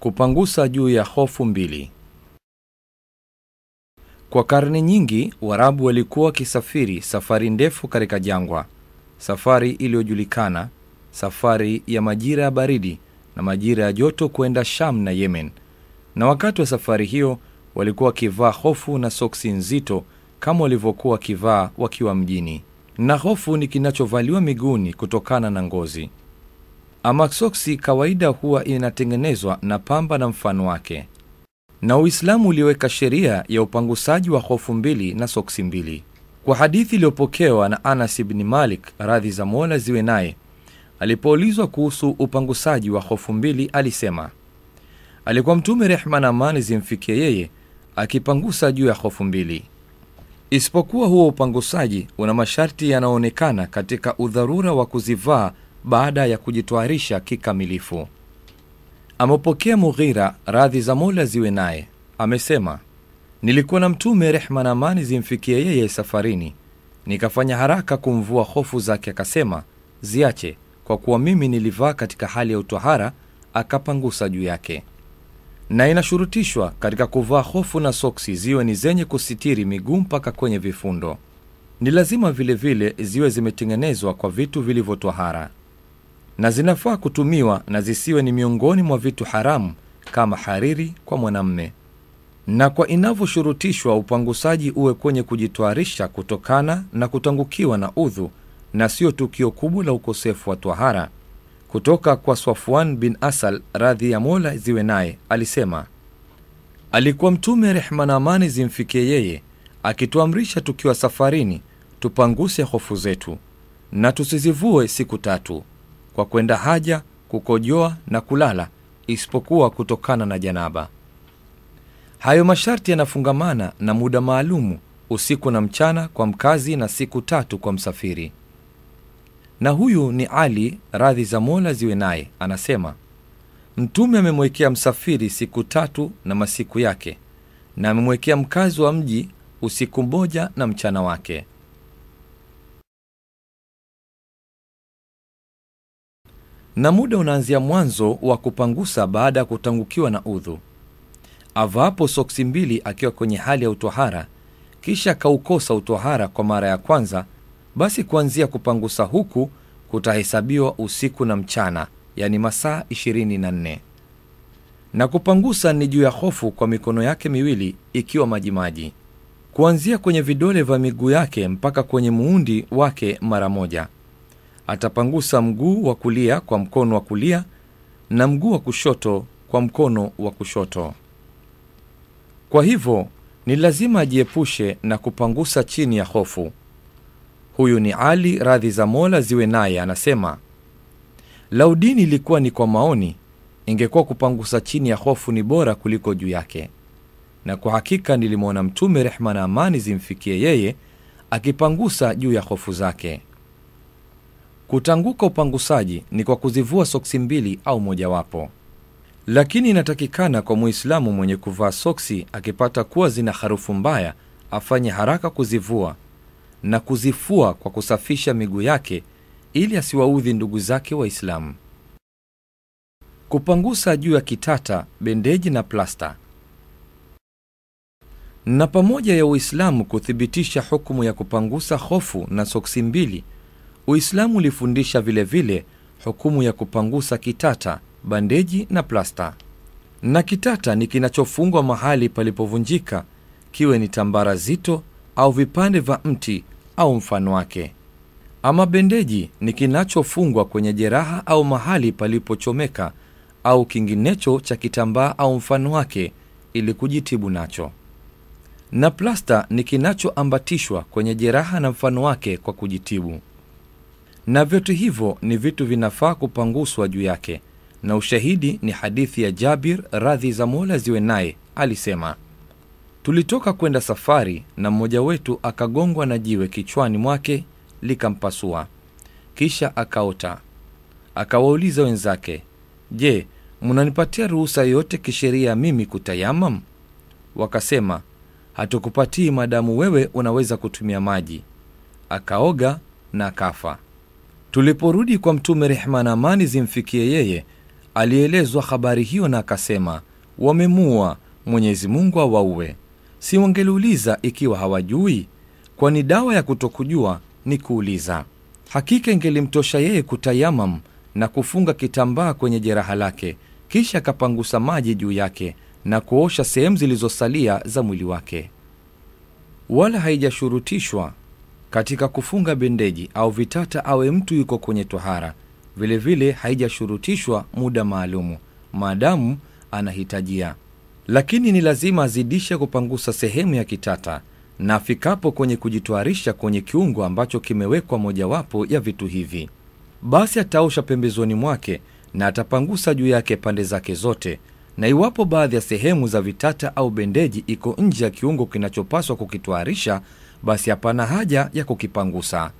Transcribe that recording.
Kupangusa juu ya hofu mbili. Kwa karne nyingi Waarabu walikuwa wakisafiri safari ndefu katika jangwa, safari iliyojulikana, safari ya majira ya baridi na majira ya joto kwenda Sham na Yemen. Na wakati wa safari hiyo walikuwa wakivaa hofu na soksi nzito kama walivyokuwa wakivaa wakiwa mjini, na hofu ni kinachovaliwa miguuni kutokana na ngozi. Ama soksi kawaida huwa inatengenezwa na pamba na mfano wake, na Uislamu uliweka sheria ya upangusaji wa hofu mbili na soksi mbili. Kwa hadithi iliyopokewa na Anas ibni Malik, radhi za Mola ziwe naye, alipoulizwa kuhusu upangusaji wa hofu mbili alisema, alikuwa Mtume rehma na amani zimfikie yeye akipangusa juu ya hofu mbili, isipokuwa huo upangusaji una masharti yanayoonekana katika udharura wa kuzivaa baada ya kujitwarisha kikamilifu. Amepokea Mughira, radhi za Mola ziwe naye, amesema nilikuwa na Mtume rehma na amani zimfikie yeye safarini, nikafanya haraka kumvua hofu zake, akasema ziache, kwa kuwa mimi nilivaa katika hali ya utwahara. Akapangusa juu yake. Na inashurutishwa katika kuvaa hofu na soksi ziwe ni zenye kusitiri miguu mpaka kwenye vifundo. Ni lazima vilevile vile ziwe zimetengenezwa kwa vitu vilivyotwahara na zinafaa kutumiwa na zisiwe ni miongoni mwa vitu haramu kama hariri kwa mwanamme. Na kwa inavyoshurutishwa upangusaji uwe kwenye kujitwarisha kutokana na kutangukiwa na udhu na sio tukio kubwa la ukosefu wa twahara. Kutoka kwa Swafuan bin Asal, radhi ya Mola ziwe naye, alisema alikuwa Mtume rehma na amani zimfikie yeye akituamrisha tukiwa safarini tupanguse hofu zetu na tusizivue siku tatu kwa kwenda haja, kukojoa na kulala, isipokuwa kutokana na janaba. Hayo masharti yanafungamana na muda maalumu, usiku na mchana kwa mkazi na siku tatu kwa msafiri. Na huyu ni Ali, radhi za Mola ziwe naye, anasema Mtume amemwekea msafiri siku tatu na masiku yake, na amemwekea mkazi wa mji usiku mmoja na mchana wake. Na muda unaanzia mwanzo wa kupangusa baada ya kutangukiwa na udhu. Avaapo soksi mbili akiwa kwenye hali ya utwahara, kisha akaukosa utwahara kwa mara ya kwanza, basi kuanzia kupangusa huku kutahesabiwa usiku na mchana, yani masaa 24. Na kupangusa ni juu ya hofu kwa mikono yake miwili ikiwa majimaji, kuanzia kwenye vidole vya miguu yake mpaka kwenye muundi wake mara moja atapangusa mguu wa kulia kwa mkono wa kulia na mguu wa kushoto kwa mkono wa kushoto. Kwa hivyo ni lazima ajiepushe na kupangusa chini ya hofu. Huyu ni Ali, radhi za Mola ziwe naye, anasema lau dini ilikuwa ni kwa maoni, ingekuwa kupangusa chini ya hofu ni bora kuliko juu yake. Na kwa hakika nilimwona Mtume, rehma na amani zimfikie yeye, akipangusa juu ya hofu zake. Kutanguka upangusaji ni kwa kuzivua soksi mbili au mojawapo, lakini inatakikana kwa Muislamu mwenye kuvaa soksi akipata kuwa zina harufu mbaya afanye haraka kuzivua na kuzifua kwa kusafisha miguu yake ili asiwaudhi ndugu zake Waislamu. Kupangusa juu ya kitata, bendeji na plasta. Na pamoja ya Uislamu kuthibitisha hukumu ya kupangusa hofu na soksi mbili Uislamu ulifundisha vilevile hukumu ya kupangusa kitata, bandeji na plasta. Na kitata ni kinachofungwa mahali palipovunjika, kiwe ni tambara zito au vipande vya mti au mfano wake. Ama bendeji ni kinachofungwa kwenye jeraha au mahali palipochomeka au kinginecho cha kitambaa au mfano wake ili kujitibu nacho. Na plasta ni kinachoambatishwa kwenye jeraha na mfano wake kwa kujitibu na vyote hivyo ni vitu vinafaa kupanguswa juu yake, na ushahidi ni hadithi ya Jabir, radhi za Mola ziwe naye, alisema tulitoka kwenda safari, na mmoja wetu akagongwa na jiwe kichwani mwake likampasua, kisha akaota. Akawauliza wenzake, je, mnanipatia ruhusa yoyote kisheria mimi kutayamam? Wakasema, hatukupatii madamu wewe unaweza kutumia maji. Akaoga na akafa. Tuliporudi kwa Mtume, rehma na amani zimfikie yeye, alielezwa habari hiyo na akasema, wamemua, Mwenyezi Mungu awaue. Si wangeliuliza ikiwa hawajui? Kwani dawa ya kutokujua ni kuuliza. Hakika ingelimtosha yeye kutayamam na kufunga kitambaa kwenye jeraha lake, kisha akapangusa maji juu yake na kuosha sehemu zilizosalia za mwili wake. Wala haijashurutishwa katika kufunga bendeji au vitata awe mtu yuko kwenye tohara. Vilevile haijashurutishwa muda maalumu maadamu anahitajia, lakini ni lazima azidishe kupangusa sehemu ya kitata na afikapo kwenye kujitwarisha kwenye kiungo ambacho kimewekwa mojawapo ya vitu hivi, basi ataosha pembezoni mwake na atapangusa juu yake pande zake zote. Na iwapo baadhi ya sehemu za vitata au bendeji iko nje ya kiungo kinachopaswa kukitwarisha, basi hapana haja ya kukipangusa.